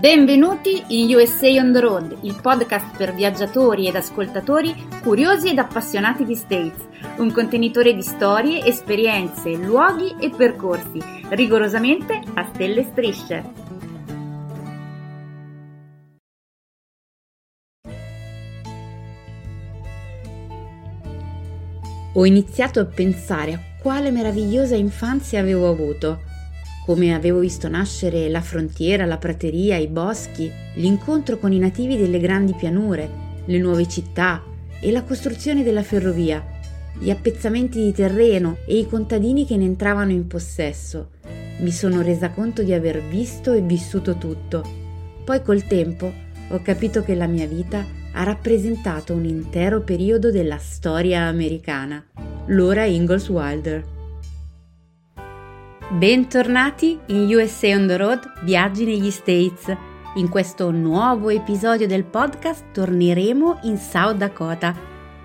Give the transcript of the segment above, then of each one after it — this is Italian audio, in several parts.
Benvenuti in USA on the Road, il podcast per viaggiatori ed ascoltatori curiosi ed appassionati di States, un contenitore di storie, esperienze, luoghi e percorsi, rigorosamente a stelle e strisce. Ho iniziato a pensare a quale meravigliosa infanzia avevo avuto come avevo visto nascere la frontiera, la prateria, i boschi, l'incontro con i nativi delle grandi pianure, le nuove città e la costruzione della ferrovia, gli appezzamenti di terreno e i contadini che ne entravano in possesso. Mi sono resa conto di aver visto e vissuto tutto. Poi col tempo ho capito che la mia vita ha rappresentato un intero periodo della storia americana. L'ora Ingalls Wilder. Bentornati in USA on the Road, viaggi negli States. In questo nuovo episodio del podcast torneremo in South Dakota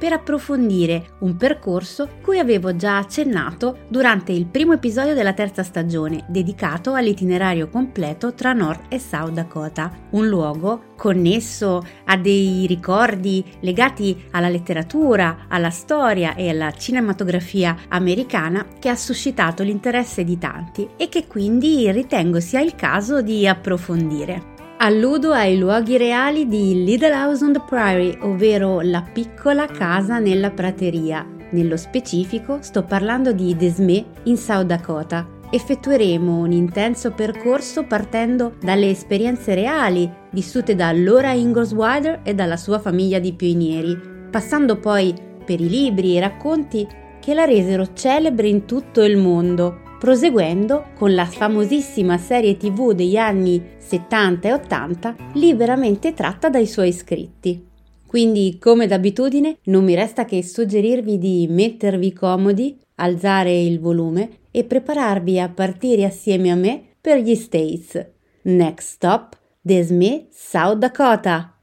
per approfondire un percorso cui avevo già accennato durante il primo episodio della terza stagione, dedicato all'itinerario completo tra North e South Dakota, un luogo connesso a dei ricordi legati alla letteratura, alla storia e alla cinematografia americana che ha suscitato l'interesse di tanti e che quindi ritengo sia il caso di approfondire. Alludo ai luoghi reali di Little House on the Prairie, ovvero la piccola casa nella prateria. Nello specifico sto parlando di Desme in South Dakota. Effettueremo un intenso percorso partendo dalle esperienze reali vissute da Laura Ingalls e dalla sua famiglia di pionieri, passando poi per i libri e i racconti che la resero celebre in tutto il mondo, proseguendo con la famosissima serie tv degli anni 70 e 80 liberamente tratta dai suoi scritti. Quindi, come d'abitudine, non mi resta che suggerirvi di mettervi comodi, alzare il volume e prepararvi a partire assieme a me per gli States. Next stop, Desme, South Dakota.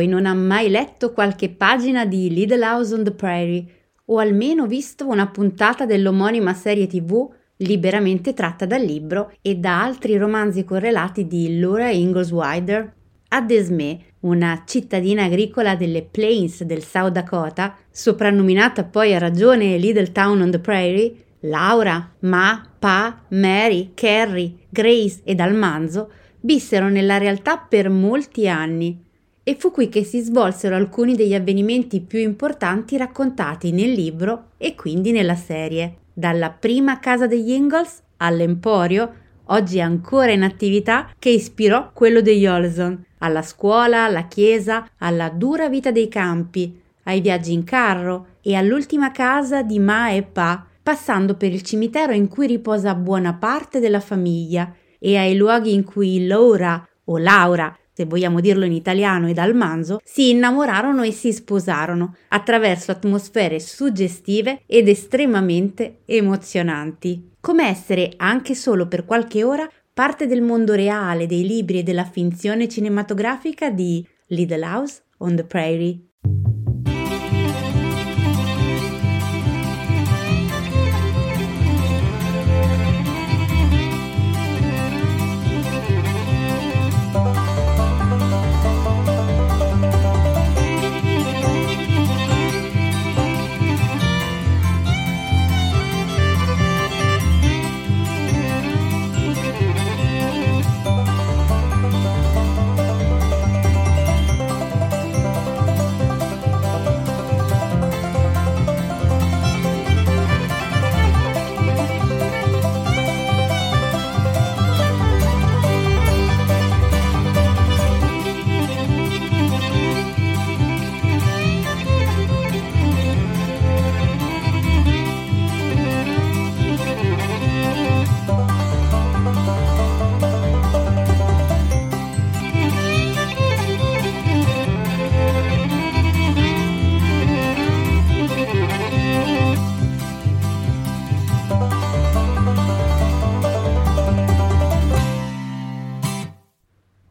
Voi non ha mai letto qualche pagina di Little House on the Prairie o almeno visto una puntata dell'omonima serie tv liberamente tratta dal libro e da altri romanzi correlati di Laura Ingalls Wilder? A Desme, una cittadina agricola delle Plains del South Dakota, soprannominata poi a ragione Little Town on the Prairie, Laura, Ma, Pa, Mary, Carrie, Grace ed Almanzo vissero nella realtà per molti anni e fu qui che si svolsero alcuni degli avvenimenti più importanti raccontati nel libro e quindi nella serie, dalla prima casa degli Ingalls all'emporio, oggi ancora in attività, che ispirò quello degli Olson, alla scuola, alla chiesa, alla dura vita dei campi, ai viaggi in carro e all'ultima casa di Ma e Pa, passando per il cimitero in cui riposa buona parte della famiglia e ai luoghi in cui Laura o Laura se vogliamo dirlo in italiano e dal manzo, si innamorarono e si sposarono attraverso atmosfere suggestive ed estremamente emozionanti. Come essere, anche solo per qualche ora, parte del mondo reale dei libri e della finzione cinematografica di Little House on the Prairie.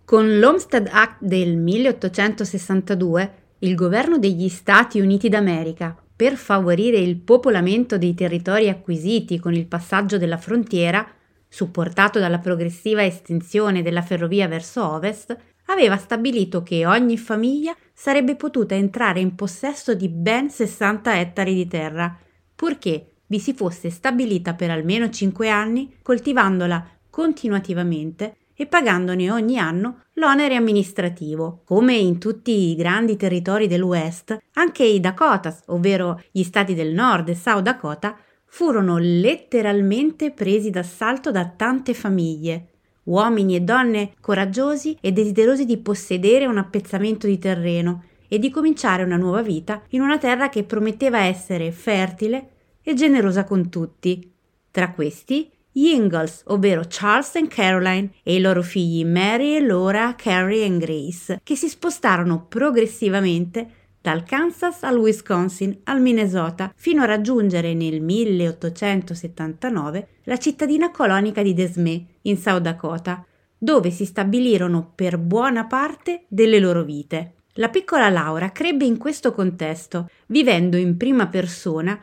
Con l'Homestead Act del 1862, il governo degli Stati Uniti d'America, per favorire il popolamento dei territori acquisiti con il passaggio della frontiera, supportato dalla progressiva estensione della ferrovia verso ovest, aveva stabilito che ogni famiglia sarebbe potuta entrare in possesso di ben 60 ettari di terra, purché vi si fosse stabilita per almeno 5 anni, coltivandola continuativamente e pagandone ogni anno l'onere amministrativo. Come in tutti i grandi territori dell'West, anche i Dakotas, ovvero gli stati del nord e South Dakota, furono letteralmente presi d'assalto da tante famiglie, uomini e donne coraggiosi e desiderosi di possedere un appezzamento di terreno e di cominciare una nuova vita in una terra che prometteva essere fertile e generosa con tutti. Tra questi gli Ingalls, ovvero Charles e Caroline, e i loro figli Mary, Laura, Carrie e Grace, che si spostarono progressivamente dal Kansas al Wisconsin al Minnesota fino a raggiungere nel 1879 la cittadina colonica di Des Moines in South Dakota, dove si stabilirono per buona parte delle loro vite. La piccola Laura crebbe in questo contesto, vivendo in prima persona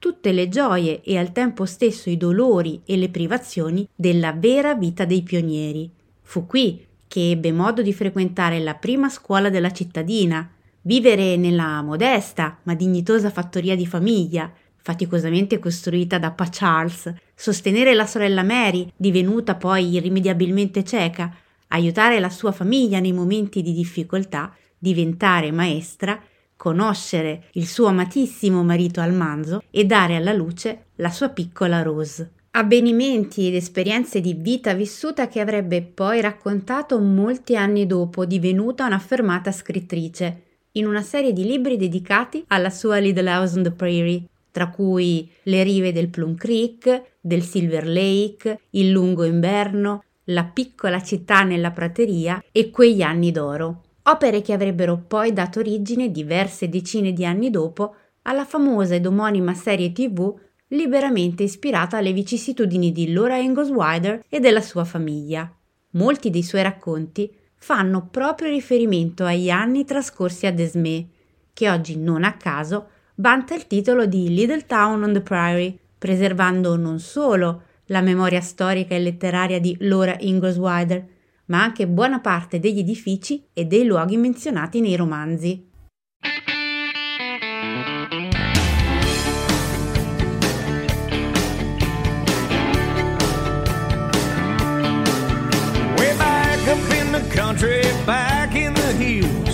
tutte le gioie e al tempo stesso i dolori e le privazioni della vera vita dei pionieri. Fu qui che ebbe modo di frequentare la prima scuola della cittadina, vivere nella modesta ma dignitosa fattoria di famiglia, faticosamente costruita da Pa Charles, sostenere la sorella Mary, divenuta poi irrimediabilmente cieca, aiutare la sua famiglia nei momenti di difficoltà, diventare maestra conoscere il suo amatissimo marito Almanzo e dare alla luce la sua piccola Rose. Avvenimenti ed esperienze di vita vissuta che avrebbe poi raccontato molti anni dopo, divenuta un'affermata scrittrice, in una serie di libri dedicati alla sua Little House on the Prairie, tra cui Le rive del Plum Creek, del Silver Lake, Il lungo inverno, La piccola città nella prateria e Quegli anni d'oro opere che avrebbero poi dato origine diverse decine di anni dopo alla famosa ed omonima serie tv liberamente ispirata alle vicissitudini di Laura Ingalls Wilder e della sua famiglia. Molti dei suoi racconti fanno proprio riferimento agli anni trascorsi a Desmé, che oggi non a caso vanta il titolo di Little Town on the Prairie, preservando non solo la memoria storica e letteraria di Laura Ingalls Wilder, ma anche buona parte degli edifici e dei luoghi menzionati nei romanzi. country, back in the hills,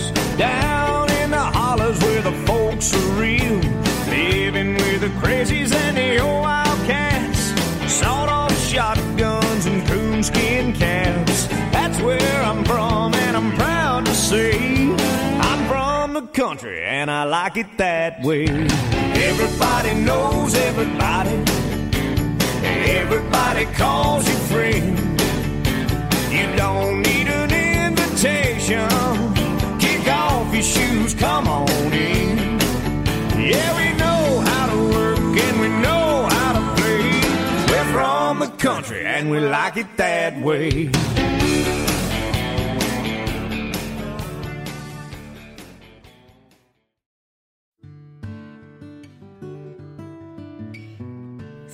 country, and I like it that way. Everybody knows everybody, everybody calls you friend. You don't need an invitation. Kick off your shoes, come on in. Yeah, we know how to work, and we know how to play. We're from the country, and we like it that way.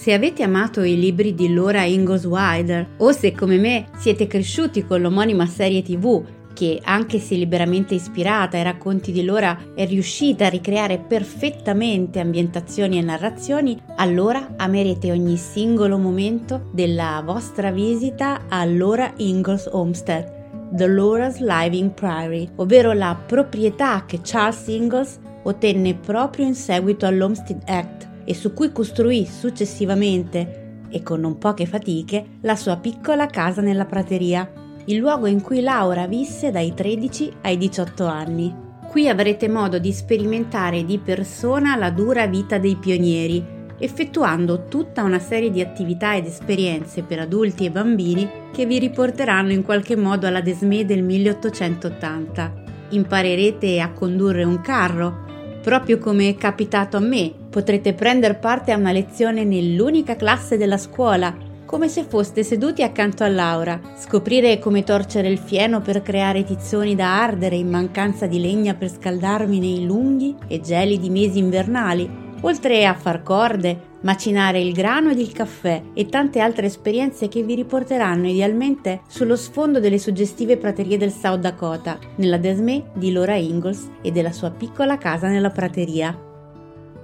Se avete amato i libri di Laura Ingalls Wilder o se come me siete cresciuti con l'omonima serie tv che, anche se liberamente ispirata ai racconti di Laura, è riuscita a ricreare perfettamente ambientazioni e narrazioni, allora amerete ogni singolo momento della vostra visita a Laura Ingalls Homestead, The Laura's Living Prairie, ovvero la proprietà che Charles Ingalls ottenne proprio in seguito all'Homestead Act e su cui costruì successivamente, e con non poche fatiche, la sua piccola casa nella prateria, il luogo in cui Laura visse dai 13 ai 18 anni. Qui avrete modo di sperimentare di persona la dura vita dei pionieri, effettuando tutta una serie di attività ed esperienze per adulti e bambini che vi riporteranno in qualche modo alla Desmé del 1880. Imparerete a condurre un carro, proprio come è capitato a me, potrete prendere parte a una lezione nell'unica classe della scuola, come se foste seduti accanto a Laura, scoprire come torcere il fieno per creare tizzoni da ardere in mancanza di legna per scaldarmi nei lunghi e gelidi mesi invernali, oltre a far corde, macinare il grano ed il caffè e tante altre esperienze che vi riporteranno idealmente sullo sfondo delle suggestive praterie del South Dakota, nella Desme di Laura Ingalls e della sua piccola casa nella prateria.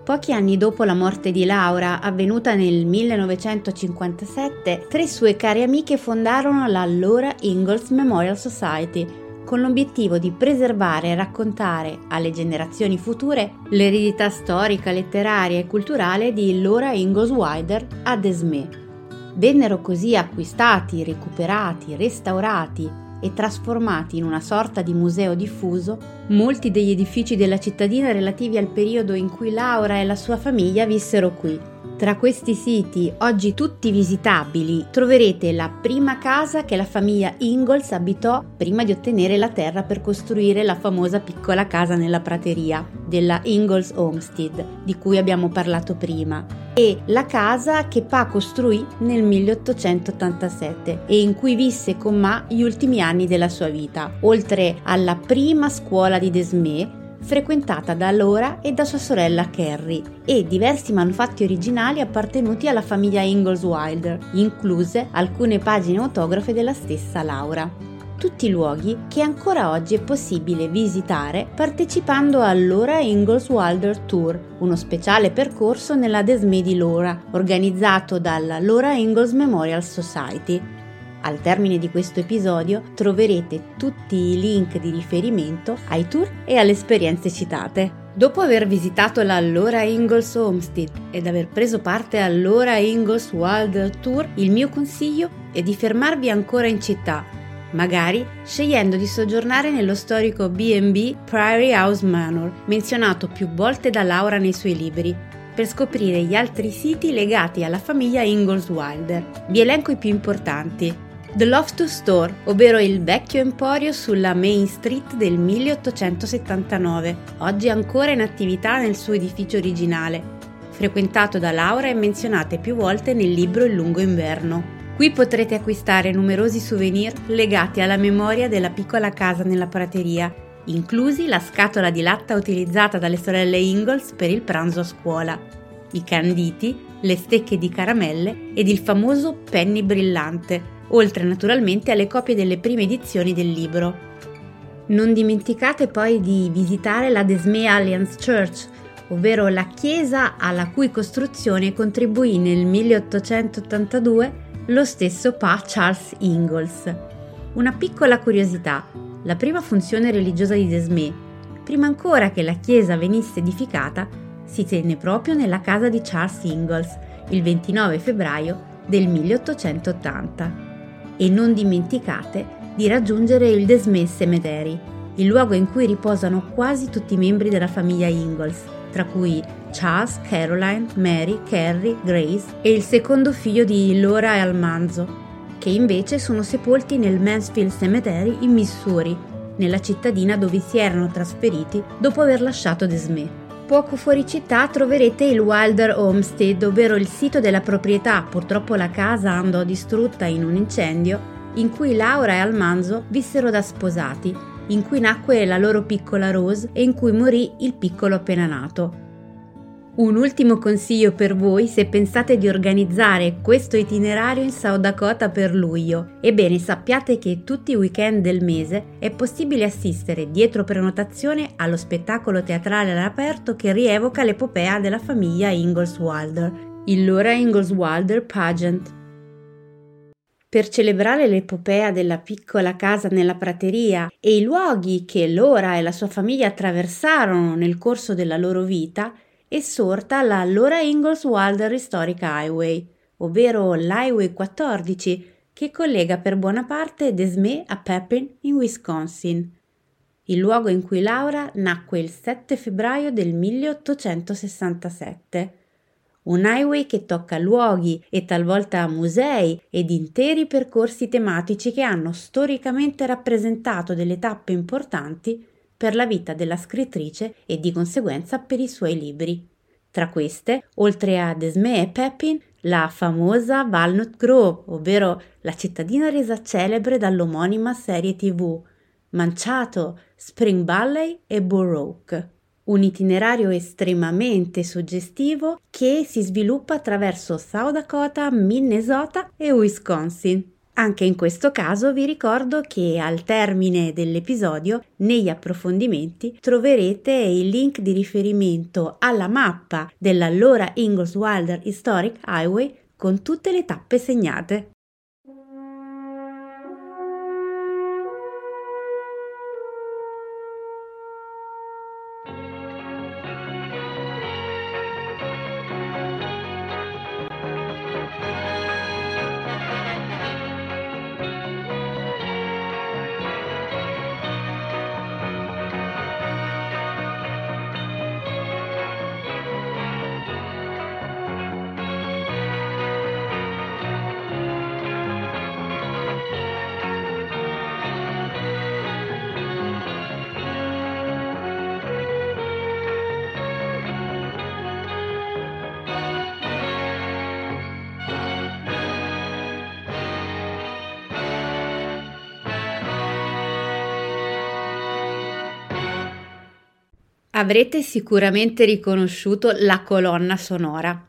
Pochi anni dopo la morte di Laura, avvenuta nel 1957, tre sue care amiche fondarono la Laura Ingalls Memorial Society, con l'obiettivo di preservare e raccontare alle generazioni future l'eredità storica, letteraria e culturale di Laura Ingalls Wilder ad Esme. Vennero così acquistati, recuperati, restaurati e trasformati in una sorta di museo diffuso molti degli edifici della cittadina relativi al periodo in cui Laura e la sua famiglia vissero qui. Tra questi siti, oggi tutti visitabili, troverete la prima casa che la famiglia Ingalls abitò prima di ottenere la terra per costruire la famosa piccola casa nella prateria della Ingalls Homestead, di cui abbiamo parlato prima, e la casa che Pa costruì nel 1887 e in cui visse con Ma gli ultimi anni della sua vita, oltre alla prima scuola di Desmé frequentata da Laura e da sua sorella Carrie, e diversi manufatti originali appartenuti alla famiglia Ingalls Wilder, incluse alcune pagine autografe della stessa Laura. Tutti luoghi che ancora oggi è possibile visitare partecipando al Laura Ingalls Wilder Tour, uno speciale percorso nella Desme di Laura, organizzato dalla Laura Ingalls Memorial Society, al termine di questo episodio troverete tutti i link di riferimento ai tour e alle esperienze citate. Dopo aver visitato la Laura Ingalls Homestead ed aver preso parte al Laura Ingalls Wild Tour, il mio consiglio è di fermarvi ancora in città, magari scegliendo di soggiornare nello storico B&B Prairie House Manor, menzionato più volte da Laura nei suoi libri, per scoprire gli altri siti legati alla famiglia Ingalls Wilder. Vi elenco i più importanti. The Loftus Store, ovvero il vecchio emporio sulla Main Street del 1879, oggi ancora in attività nel suo edificio originale, frequentato da Laura e menzionate più volte nel libro Il lungo inverno. Qui potrete acquistare numerosi souvenir legati alla memoria della piccola casa nella prateria, inclusi la scatola di latta utilizzata dalle sorelle Ingalls per il pranzo a scuola, i canditi, le stecche di caramelle ed il famoso penny brillante, oltre naturalmente alle copie delle prime edizioni del libro. Non dimenticate poi di visitare la Desme Alliance Church, ovvero la chiesa alla cui costruzione contribuì nel 1882 lo stesso Pa Charles Ingalls. Una piccola curiosità, la prima funzione religiosa di Desme, prima ancora che la chiesa venisse edificata, si tenne proprio nella casa di Charles Ingalls il 29 febbraio del 1880 e non dimenticate di raggiungere il Desmet Cemetery, il luogo in cui riposano quasi tutti i membri della famiglia Ingalls, tra cui Charles, Caroline, Mary, Carrie, Grace e il secondo figlio di Laura e Almanzo, che invece sono sepolti nel Mansfield Cemetery in Missouri, nella cittadina dove si erano trasferiti dopo aver lasciato Desmet. Poco fuori città troverete il Wilder Homestead, ovvero il sito della proprietà, purtroppo la casa andò distrutta in un incendio, in cui Laura e Almanzo vissero da sposati, in cui nacque la loro piccola Rose e in cui morì il piccolo appena nato. Un ultimo consiglio per voi se pensate di organizzare questo itinerario in South Dakota per luglio. Ebbene, sappiate che tutti i weekend del mese è possibile assistere dietro prenotazione allo spettacolo teatrale all'aperto che rievoca l'epopea della famiglia Ingalls Wilder, il Laura Ingalls Wilder Pageant. Per celebrare l'epopea della piccola casa nella prateria e i luoghi che Laura e la sua famiglia attraversarono nel corso della loro vita, è sorta la Laura Ingalls Wilder Historic Highway, ovvero l'Highway 14, che collega per buona parte Desme a Pepin in Wisconsin, il luogo in cui Laura nacque il 7 febbraio del 1867. Un highway che tocca luoghi e talvolta musei ed interi percorsi tematici che hanno storicamente rappresentato delle tappe importanti per la vita della scrittrice e di conseguenza per i suoi libri. Tra queste, oltre a Desme e Pepin, la famosa Walnut Grove, ovvero la cittadina resa celebre dall'omonima serie tv, Manciato, Spring Valley e Burroke. Un itinerario estremamente suggestivo che si sviluppa attraverso South Dakota, Minnesota e Wisconsin. Anche in questo caso vi ricordo che al termine dell'episodio, negli approfondimenti, troverete il link di riferimento alla mappa dell'allora Ingalls Wilder Historic Highway con tutte le tappe segnate. Avrete sicuramente riconosciuto la colonna sonora.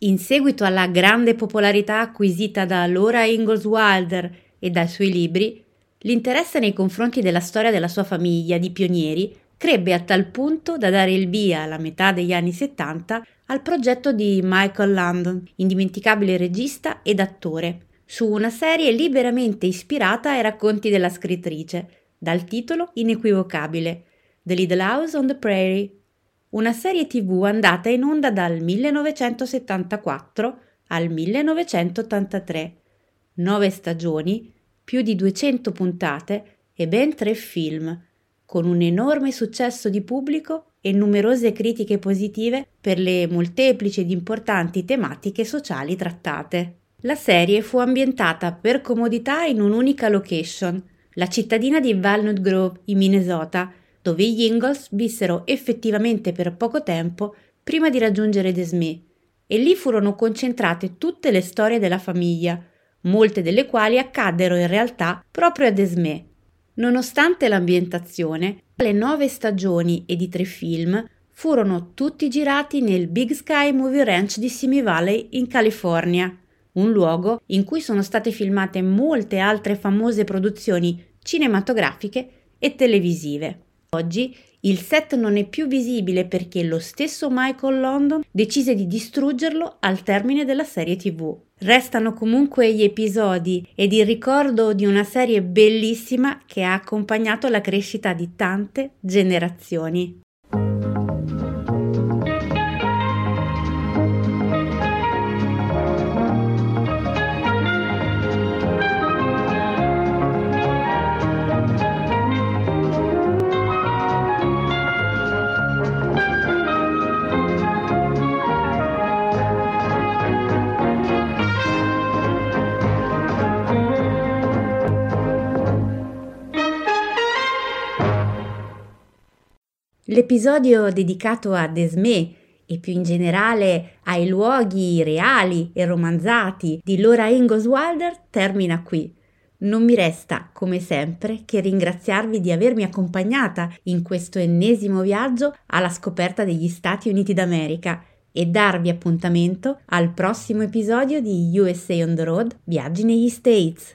In seguito alla grande popolarità acquisita da Laura Ingalls Wilder e dai suoi libri, l'interesse nei confronti della storia della sua famiglia di pionieri crebbe a tal punto da dare il via alla metà degli anni 70 al progetto di Michael Landon, indimenticabile regista ed attore, su una serie liberamente ispirata ai racconti della scrittrice, dal titolo inequivocabile The Little House on the Prairie, una serie tv andata in onda dal 1974 al 1983, nove stagioni, più di 200 puntate e ben tre film, con un enorme successo di pubblico e numerose critiche positive per le molteplici ed importanti tematiche sociali trattate. La serie fu ambientata per comodità in un'unica location, la cittadina di Walnut Grove in Minnesota, dove gli Ingalls vissero effettivamente per poco tempo prima di raggiungere Desmé, e lì furono concentrate tutte le storie della famiglia, molte delle quali accaddero in realtà proprio a Desmé. Nonostante l'ambientazione, le nove stagioni e i tre film furono tutti girati nel Big Sky Movie Ranch di Simi Valley in California, un luogo in cui sono state filmate molte altre famose produzioni cinematografiche e televisive. Oggi il set non è più visibile perché lo stesso Michael London decise di distruggerlo al termine della serie TV. Restano comunque gli episodi ed il ricordo di una serie bellissima che ha accompagnato la crescita di tante generazioni. L'episodio dedicato a Desmé e più in generale ai luoghi reali e romanzati di Laura Ingalls Wilder termina qui. Non mi resta, come sempre, che ringraziarvi di avermi accompagnata in questo ennesimo viaggio alla scoperta degli Stati Uniti d'America e darvi appuntamento al prossimo episodio di USA on the Road Viaggi negli States.